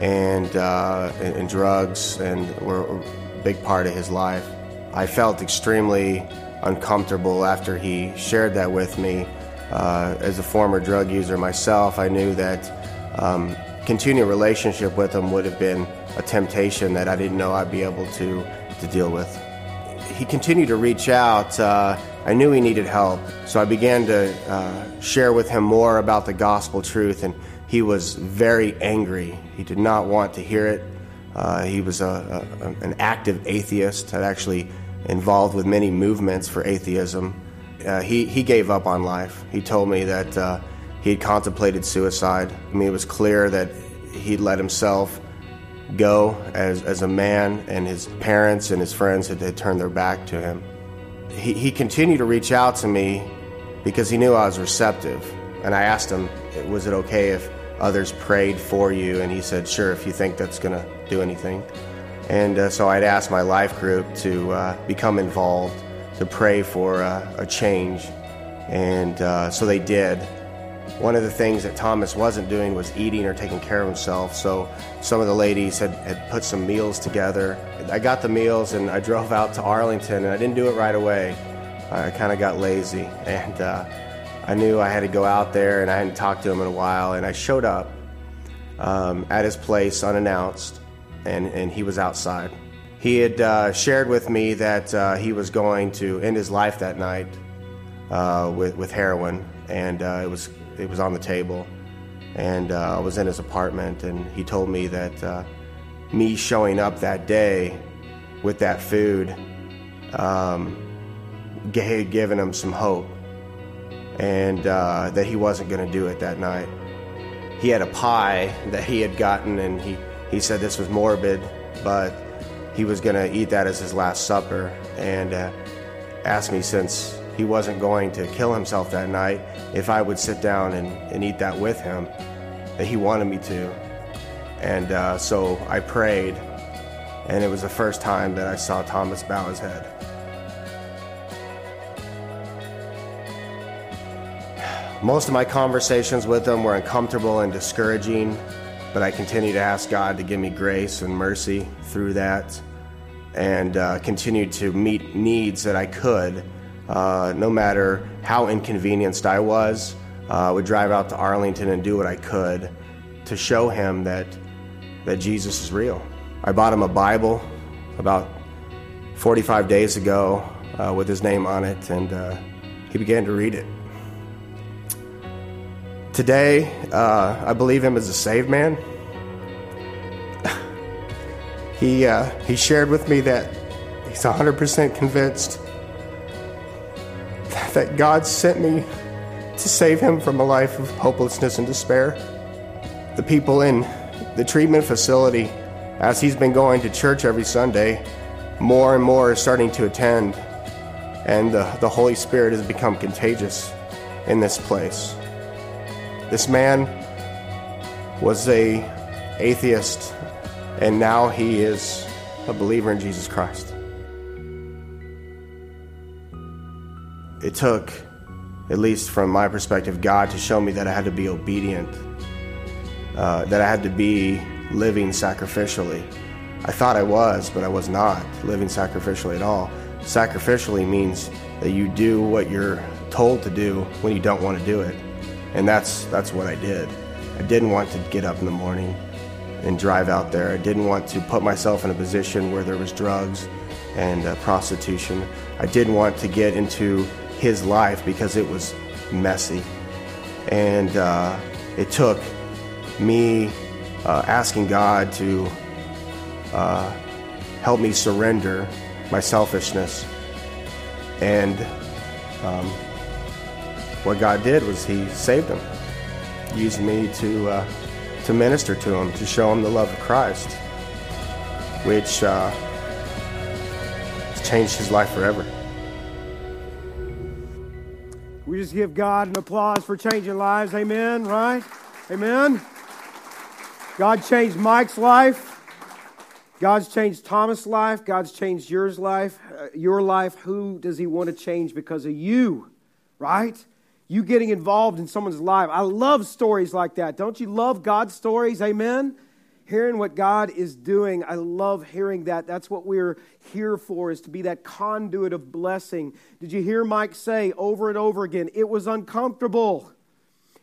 and, uh, and, and, drugs, and were a big part of his life. I felt extremely uncomfortable after he shared that with me. Uh, as a former drug user myself, I knew that um, continuing a relationship with him would have been a temptation that I didn't know I'd be able to, to deal with. He continued to reach out uh, I knew he needed help, so I began to uh, share with him more about the gospel truth, and he was very angry. He did not want to hear it. Uh, he was a, a, an active atheist, had actually involved with many movements for atheism. Uh, he, he gave up on life. He told me that uh, he had contemplated suicide. I mean, it was clear that he'd let himself go as, as a man, and his parents and his friends had, had turned their back to him he, he continued to reach out to me because he knew I was receptive. And I asked him, was it okay if others prayed for you? And he said, sure, if you think that's going to do anything. And uh, so I'd asked my life group to uh, become involved, to pray for uh, a change. And uh, so they did. One of the things that Thomas wasn't doing was eating or taking care of himself. So some of the ladies had, had put some meals together. I got the meals and I drove out to Arlington, and I didn't do it right away. I kind of got lazy, and uh, I knew I had to go out there, and I hadn't talked to him in a while. And I showed up um, at his place unannounced, and, and he was outside. He had uh, shared with me that uh, he was going to end his life that night uh, with, with heroin, and uh, it was it was on the table, and uh, I was in his apartment, and he told me that uh, me showing up that day with that food um, had given him some hope, and that he wasn't going to do it that night. He had a pie that he had gotten, and he, he said this was morbid, but he was going to eat that as his last supper, and uh, asked me since he wasn't going to kill himself that night if I would sit down and, and eat that with him, that he wanted me to. And uh, so I prayed, and it was the first time that I saw Thomas bow his head. Most of my conversations with him were uncomfortable and discouraging, but I continue to ask God to give me grace and mercy through that and uh, continue to meet needs that I could uh, no matter how inconvenienced I was, uh, I would drive out to Arlington and do what I could to show him that, that Jesus is real. I bought him a Bible about 45 days ago uh, with his name on it, and uh, he began to read it. Today, uh, I believe him as a saved man. He, uh, he shared with me that he's 100% convinced that God sent me to save him from a life of hopelessness and despair. The people in the treatment facility as he's been going to church every Sunday, more and more is starting to attend, and the, the Holy Spirit has become contagious in this place. This man was a atheist, and now he is a believer in Jesus Christ. It took, at least from my perspective, God to show me that I had to be obedient, uh, that I had to be living sacrificially. I thought I was, but I was not living sacrificially at all. Sacrificially means that you do what you're told to do when you don't want to do it. And that's that's what I did. I didn't want to get up in the morning and drive out there. I didn't want to put myself in a position where there was drugs and uh, prostitution. I didn't want to get into his life because it was messy. And uh, it took me uh, asking God to uh, help me surrender my selfishness. And um, what God did was He saved him, used me to uh, to minister to him, to show him the love of Christ, which uh, changed his life forever. We just give God an applause for changing lives. Amen, right? Amen. God changed Mike's life. God's changed Thomas' life. God's changed yours life, uh, your life. Who does he want to change because of you? Right? You getting involved in someone's life. I love stories like that. Don't you love God's stories? Amen hearing what God is doing. I love hearing that. That's what we're here for, is to be that conduit of blessing. Did you hear Mike say over and over again? It was uncomfortable,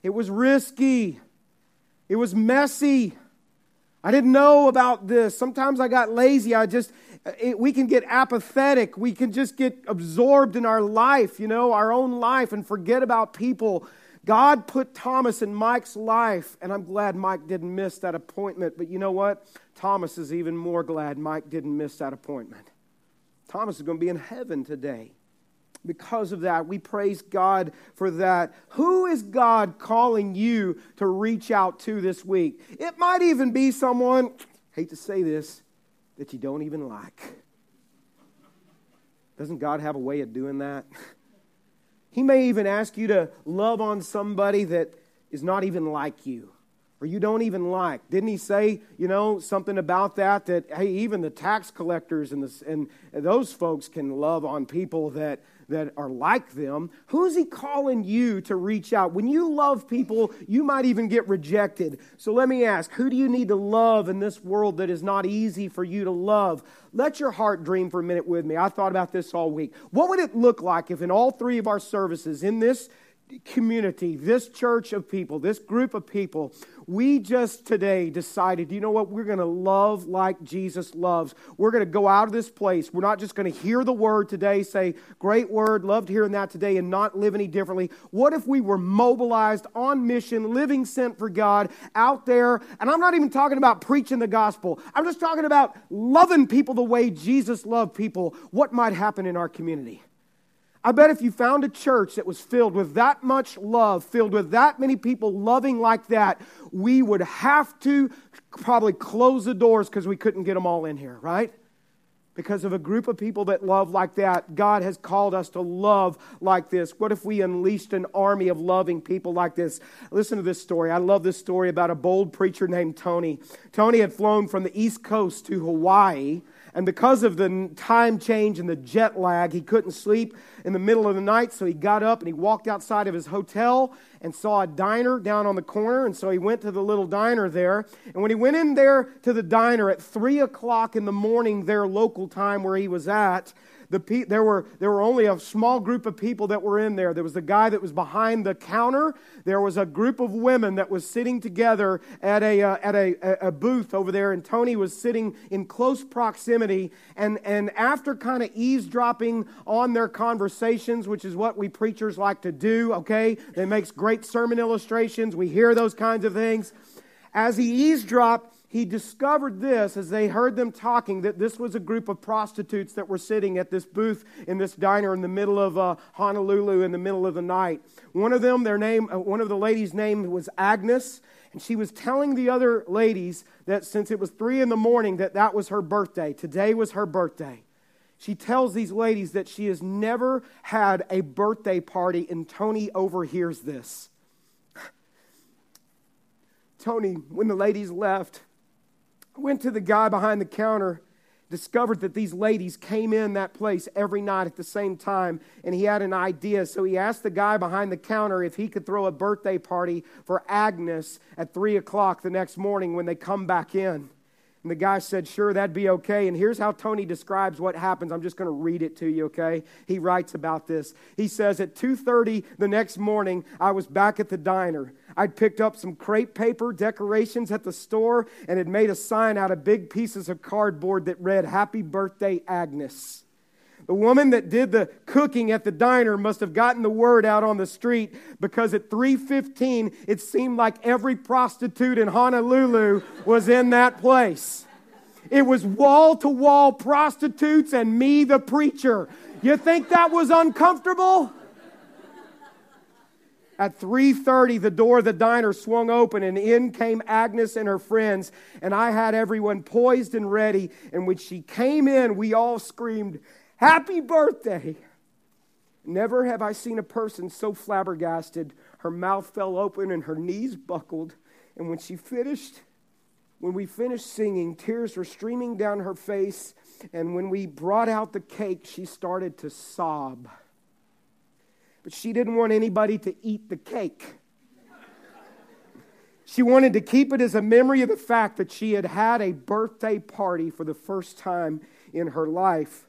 it was risky, it was messy. I didn't know about this. Sometimes I got lazy. I just, Uh, it, we can get apathetic. We can just get absorbed in our life, you know, our own life, and forget about people God put Thomas in Mike's life, and I'm glad Mike didn't miss that appointment. But you know what? Thomas is even more glad Mike didn't miss that appointment. Thomas is going to be in heaven today. Because of that, we praise God for that. Who is God calling you to reach out to this week? It might even be someone, hate to say this, that you don't even like. Doesn't God have a way of doing that? He may even ask you to love on somebody that is not even like you or you don't even like. Didn't he say, you know, something about that? That, hey, even the tax collectors and, the, and those folks can love on people that that are like them. Who's He calling you to reach out? When you love people, you might even get rejected. So let me ask who do you need to love in this world that is not easy for you to love? Let your heart dream for a minute with me. I thought about this all week. What would it look like if in all three of our services, in this community, this church of people, this group of people, we just today decided, you know what, we're going to love like Jesus loves. We're going to go out of this place. We're not just going to hear the word today, say, great word, loved hearing that today, and not live any differently. What if we were mobilized on mission, living sent for God out there? And I'm not even talking about preaching the gospel, I'm just talking about loving people the way Jesus loved people. What might happen in our community? I bet if you found a church that was filled with that much love, filled with that many people loving like that, we would have to probably close the doors because we couldn't get them all in here, right? Because of a group of people that love like that, God has called us to love like this. What if we unleashed an army of loving people like this? Listen to this story. I love this story about a bold preacher named Tony. Tony had flown from the East Coast to Hawaii and because of the time change and the jet lag, he couldn't sleep in the middle of the night. So he got up and he walked outside of his hotel and saw a diner down on the corner. And so he went to the little diner there. And when he went in there to the diner at 3 o'clock in the morning, their local time where he was at, the pe- there, were, there were only a small group of people that were in there. There was the guy that was behind the counter. There was a group of women that was sitting together at a, uh, at a, a booth over there, and Tony was sitting in close proximity. And, and after kind of eavesdropping on their conversations, which is what we preachers like to do, okay? It makes great sermon illustrations. We hear those kinds of things. As he eavesdropped, he discovered this as they heard them talking that this was a group of prostitutes that were sitting at this booth in this diner in the middle of uh, Honolulu in the middle of the night. One of them, their name, uh, one of the ladies' name was Agnes, and she was telling the other ladies that since it was three in the morning, that that was her birthday. Today was her birthday. She tells these ladies that she has never had a birthday party, and Tony overhears this. Tony, when the ladies left, went to the guy behind the counter, discovered that these ladies came in that place every night at the same time, and he had an idea. So he asked the guy behind the counter if he could throw a birthday party for Agnes at 3 o'clock the next morning when they come back in. And the guy said, Sure, that'd be okay. And here's how Tony describes what happens. I'm just going to read it to you, okay? He writes about this. He says, At 2:30 the next morning, I was back at the diner. I'd picked up some crepe paper decorations at the store and had made a sign out of big pieces of cardboard that read, Happy Birthday, Agnes. The woman that did the cooking at the diner must have gotten the word out on the street because at 3:15 it seemed like every prostitute in Honolulu was in that place. It was wall to wall prostitutes and me the preacher. You think that was uncomfortable? At 3:30 the door of the diner swung open and in came Agnes and her friends and I had everyone poised and ready and when she came in we all screamed Happy birthday! Never have I seen a person so flabbergasted. Her mouth fell open and her knees buckled. And when she finished, when we finished singing, tears were streaming down her face. And when we brought out the cake, she started to sob. But she didn't want anybody to eat the cake. She wanted to keep it as a memory of the fact that she had had a birthday party for the first time in her life.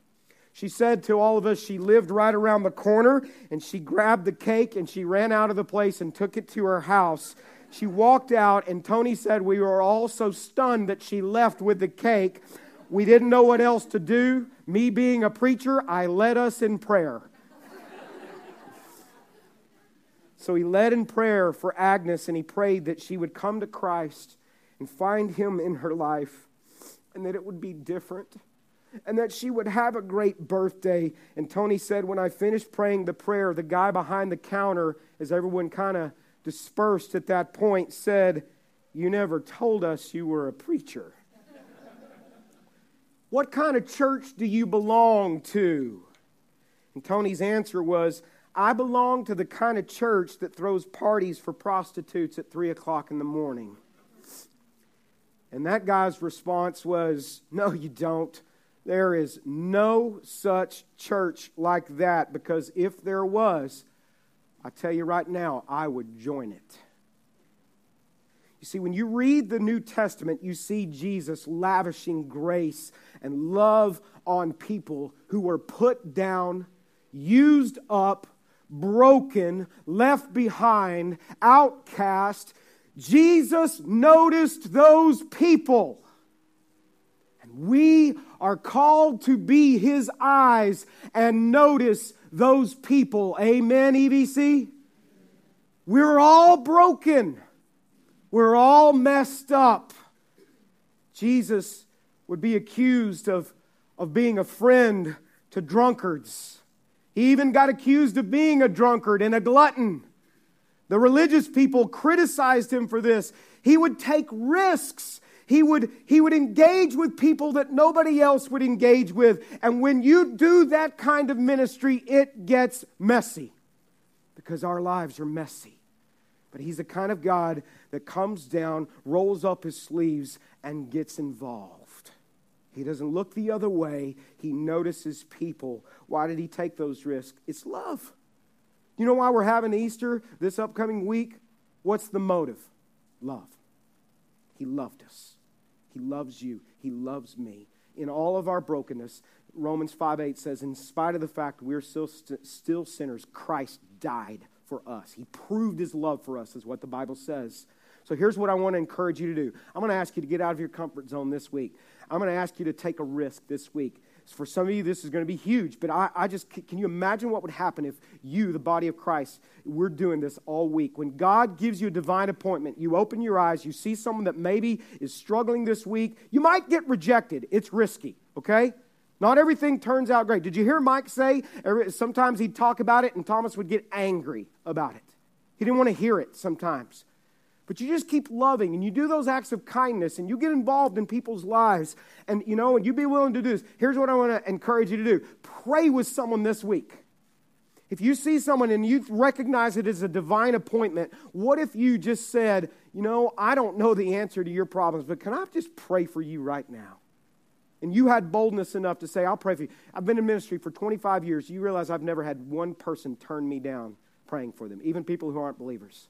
She said to all of us she lived right around the corner and she grabbed the cake and she ran out of the place and took it to her house. She walked out and Tony said we were all so stunned that she left with the cake. We didn't know what else to do. Me being a preacher, I led us in prayer. So he led in prayer for Agnes and he prayed that she would come to Christ and find him in her life and that it would be different and that she would have a great birthday. And Tony said, when I finished praying the prayer, the guy behind the counter, as everyone kind of dispersed at that point, said, You never told us you were a preacher. what kind of church do you belong to? And Tony's answer was, I belong to the kind of church that throws parties for prostitutes at 3 o'clock in the morning. And that guy's response was, No, you don't. There is no such church like that because if there was, I tell you right now, I would join it. You see, when you read the New Testament, you see Jesus lavishing grace and love on people who were put down, used up, broken, left behind, outcast. Jesus noticed those people. And we are called to be his eyes and notice those people. Amen, EVC? We're all broken. We're all messed up. Jesus would be accused of, of being a friend to drunkards. He even got accused of being a drunkard and a glutton. The religious people criticized him for this. He would take risks he would, he would engage with people that nobody else would engage with. And when you do that kind of ministry, it gets messy because our lives are messy. But he's the kind of God that comes down, rolls up his sleeves, and gets involved. He doesn't look the other way. He notices people. Why did he take those risks? It's love. You know why we're having Easter this upcoming week? What's the motive? Love. He loved us. He loves you. He loves me. In all of our brokenness, Romans 5 8 says, in spite of the fact we're still, st- still sinners, Christ died for us. He proved his love for us, is what the Bible says. So here's what I want to encourage you to do I'm going to ask you to get out of your comfort zone this week. I'm going to ask you to take a risk this week. For some of you, this is going to be huge, but I, I just can you imagine what would happen if you, the body of Christ, we're doing this all week? When God gives you a divine appointment, you open your eyes, you see someone that maybe is struggling this week, you might get rejected. It's risky, okay? Not everything turns out great. Did you hear Mike say sometimes he'd talk about it and Thomas would get angry about it? He didn't want to hear it sometimes. But you just keep loving and you do those acts of kindness and you get involved in people's lives and you know, and you be willing to do this. Here's what I want to encourage you to do pray with someone this week. If you see someone and you recognize it as a divine appointment, what if you just said, You know, I don't know the answer to your problems, but can I just pray for you right now? And you had boldness enough to say, I'll pray for you. I've been in ministry for 25 years. You realize I've never had one person turn me down praying for them, even people who aren't believers.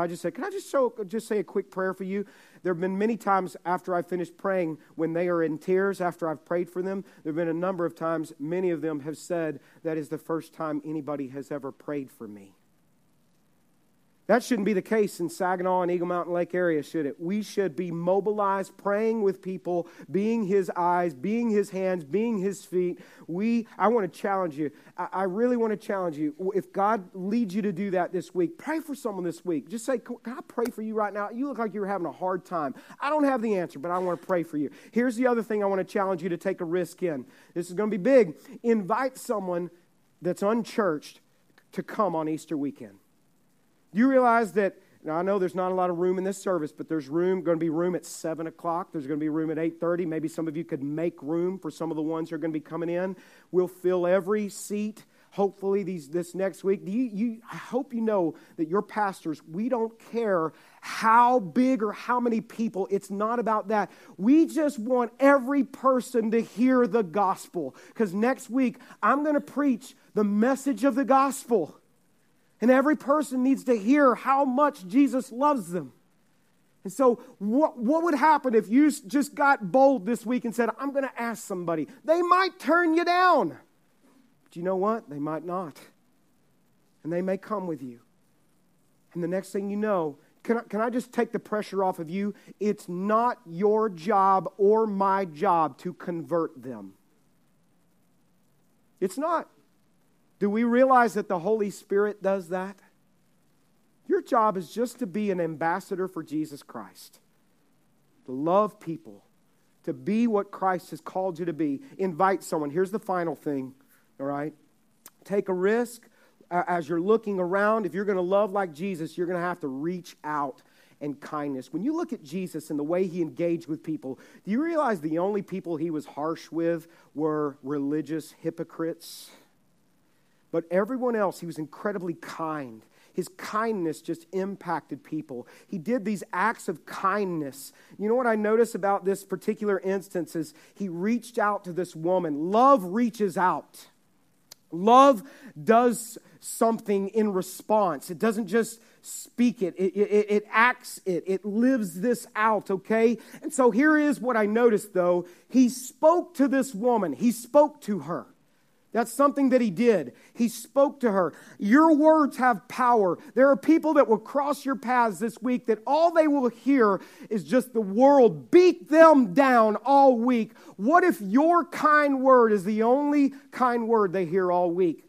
I just said, Can I just, show, just say a quick prayer for you? There have been many times after I finished praying when they are in tears after I've prayed for them. There have been a number of times, many of them have said, That is the first time anybody has ever prayed for me. That shouldn't be the case in Saginaw and Eagle Mountain Lake area, should it? We should be mobilized, praying with people, being his eyes, being his hands, being his feet. We, I want to challenge you. I, really want to challenge you. If God leads you to do that this week, pray for someone this week. Just say, Can I pray for you right now? You look like you're having a hard time. I don't have the answer, but I want to pray for you. Here's the other thing I want to challenge you to take a risk in. This is going to be big. Invite someone that's unchurched to come on Easter weekend. Do you realize that? Now I know there's not a lot of room in this service, but there's room. Going to be room at seven o'clock. There's going to be room at eight thirty. Maybe some of you could make room for some of the ones who are going to be coming in. We'll fill every seat. Hopefully, these this next week. You, you, I hope you know that your pastors. We don't care how big or how many people. It's not about that. We just want every person to hear the gospel. Because next week I'm going to preach the message of the gospel. And every person needs to hear how much Jesus loves them. And so, what, what would happen if you just got bold this week and said, I'm going to ask somebody? They might turn you down. But you know what? They might not. And they may come with you. And the next thing you know, can I, can I just take the pressure off of you? It's not your job or my job to convert them. It's not. Do we realize that the Holy Spirit does that? Your job is just to be an ambassador for Jesus Christ, to love people, to be what Christ has called you to be. Invite someone. Here's the final thing, all right? Take a risk as you're looking around. If you're going to love like Jesus, you're going to have to reach out and kindness. When you look at Jesus and the way he engaged with people, do you realize the only people he was harsh with were religious hypocrites? But everyone else, he was incredibly kind. His kindness just impacted people. He did these acts of kindness. You know what I notice about this particular instance is he reached out to this woman. Love reaches out. Love does something in response. It doesn't just speak it, it, it, it, acts it, it lives this out, okay? And so here is what I noticed though. He spoke to this woman, he spoke to her. That's something that he did. He spoke to her. Your words have power. There are people that will cross your paths this week that all they will hear is just the world beat them down all week. What if your kind word is the only kind word they hear all week?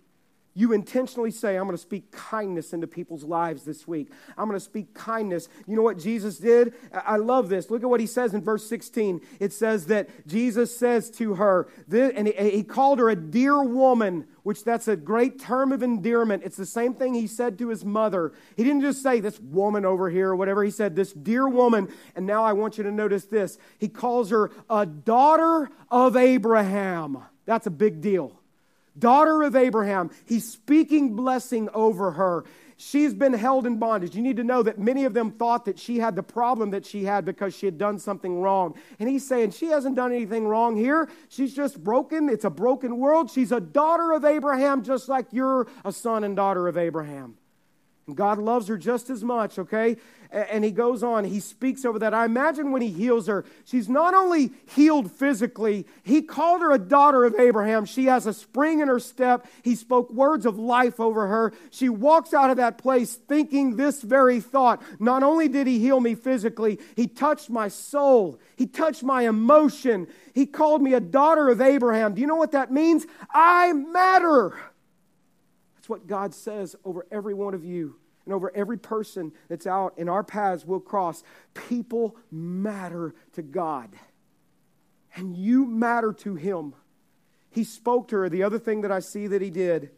You intentionally say, I'm going to speak kindness into people's lives this week. I'm going to speak kindness. You know what Jesus did? I love this. Look at what he says in verse 16. It says that Jesus says to her, and he called her a dear woman, which that's a great term of endearment. It's the same thing he said to his mother. He didn't just say, this woman over here or whatever. He said, this dear woman. And now I want you to notice this. He calls her a daughter of Abraham. That's a big deal daughter of Abraham. He's speaking blessing over her. She's been held in bondage. You need to know that many of them thought that she had the problem that she had because she had done something wrong. And he's saying she hasn't done anything wrong here. She's just broken. It's a broken world. She's a daughter of Abraham, just like you're a son and daughter of Abraham. God loves her just as much, okay? And he goes on, he speaks over that. I imagine when he heals her, she's not only healed physically, he called her a daughter of Abraham. She has a spring in her step. He spoke words of life over her. She walks out of that place thinking this very thought. Not only did he heal me physically, he touched my soul, he touched my emotion. He called me a daughter of Abraham. Do you know what that means? I matter. That's what God says over every one of you and over every person that's out in our paths we'll cross. People matter to God, and you matter to Him. He spoke to her. The other thing that I see that He did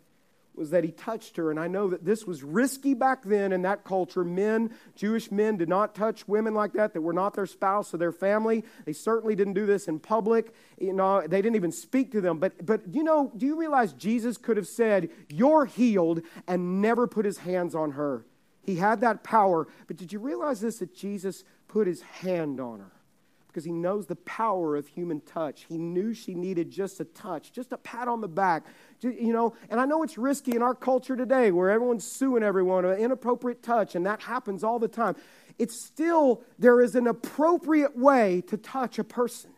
was that he touched her. And I know that this was risky back then in that culture. Men, Jewish men, did not touch women like that that were not their spouse or their family. They certainly didn't do this in public. You know, they didn't even speak to them. But, but you know, do you realize Jesus could have said, You're healed, and never put his hands on her? He had that power. But did you realize this that Jesus put his hand on her? Because he knows the power of human touch. He knew she needed just a touch, just a pat on the back. You know, and I know it's risky in our culture today where everyone's suing everyone, an inappropriate touch, and that happens all the time. It's still, there is an appropriate way to touch a person.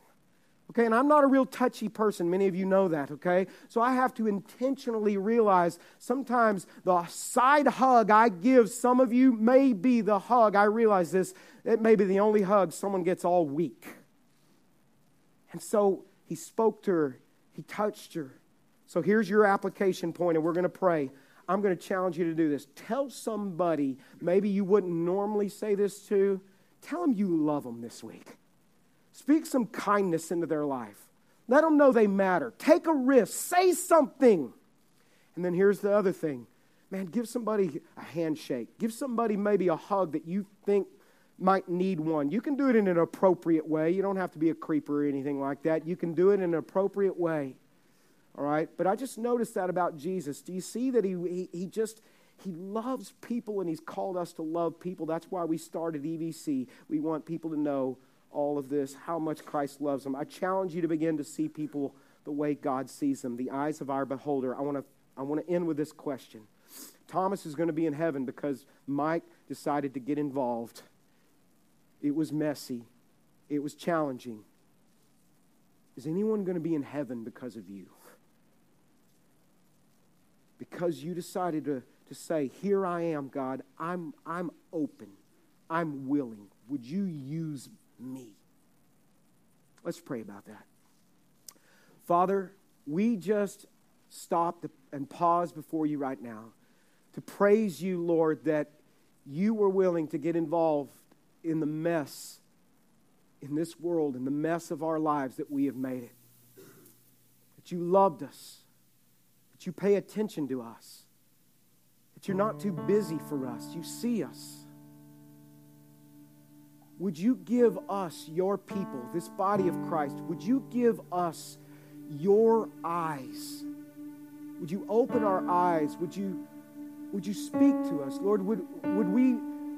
Okay, and I'm not a real touchy person. Many of you know that, okay? So I have to intentionally realize sometimes the side hug I give some of you may be the hug. I realize this it may be the only hug someone gets all week. And so he spoke to her, he touched her. So here's your application point, and we're going to pray. I'm going to challenge you to do this. Tell somebody, maybe you wouldn't normally say this to, tell them you love them this week. Speak some kindness into their life. Let them know they matter. Take a risk. Say something. And then here's the other thing man, give somebody a handshake. Give somebody maybe a hug that you think might need one. You can do it in an appropriate way. You don't have to be a creeper or anything like that. You can do it in an appropriate way. All right? But I just noticed that about Jesus. Do you see that he, he, he just, he loves people and he's called us to love people. That's why we started EVC. We want people to know all of this, how much Christ loves them. I challenge you to begin to see people the way God sees them, the eyes of our beholder. I want to, I want to end with this question. Thomas is going to be in heaven because Mike decided to get involved. It was messy, it was challenging. Is anyone going to be in heaven because of you? Because you decided to, to say, Here I am, God. I'm, I'm open. I'm willing. Would you use me? Let's pray about that. Father, we just stop and pause before you right now to praise you, Lord, that you were willing to get involved in the mess in this world, in the mess of our lives that we have made it. That you loved us, that you pay attention to us, that you're not too busy for us, you see us. Would you give us, your people, this body of Christ, would you give us your eyes? Would you open our eyes? Would you, would you speak to us? Lord, would, would we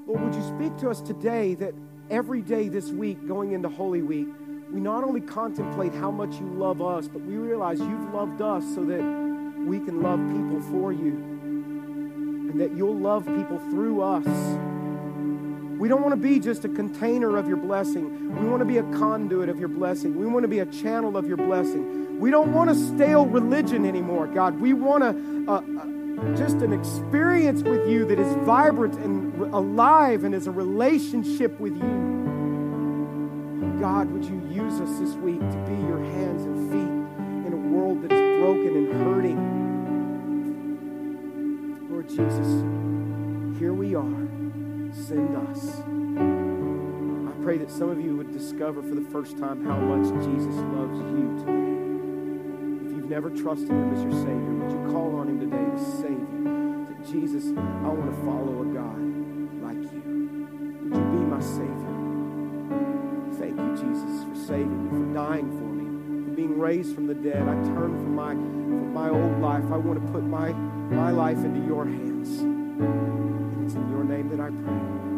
Lord, would you speak to us today that every day this week, going into Holy Week, we not only contemplate how much you love us, but we realize you've loved us so that we can love people for you and that you'll love people through us. We don't want to be just a container of your blessing. We want to be a conduit of your blessing. We want to be a channel of your blessing. We don't want a stale religion anymore, God. We want a, a, just an experience with you that is vibrant and alive and is a relationship with you. God, would you use us this week to be your hands and feet in a world that is broken and hurting? Lord Jesus, here we are. Send us. I pray that some of you would discover for the first time how much Jesus loves you today. Never trusted him as your Savior, would you call on him today to save you? Say, Jesus, I want to follow a God like you. Would you be my Savior? Thank you, Jesus, for saving me, for dying for me, for being raised from the dead. I turn from my, from my old life. I want to put my, my life into your hands. And it's in your name that I pray.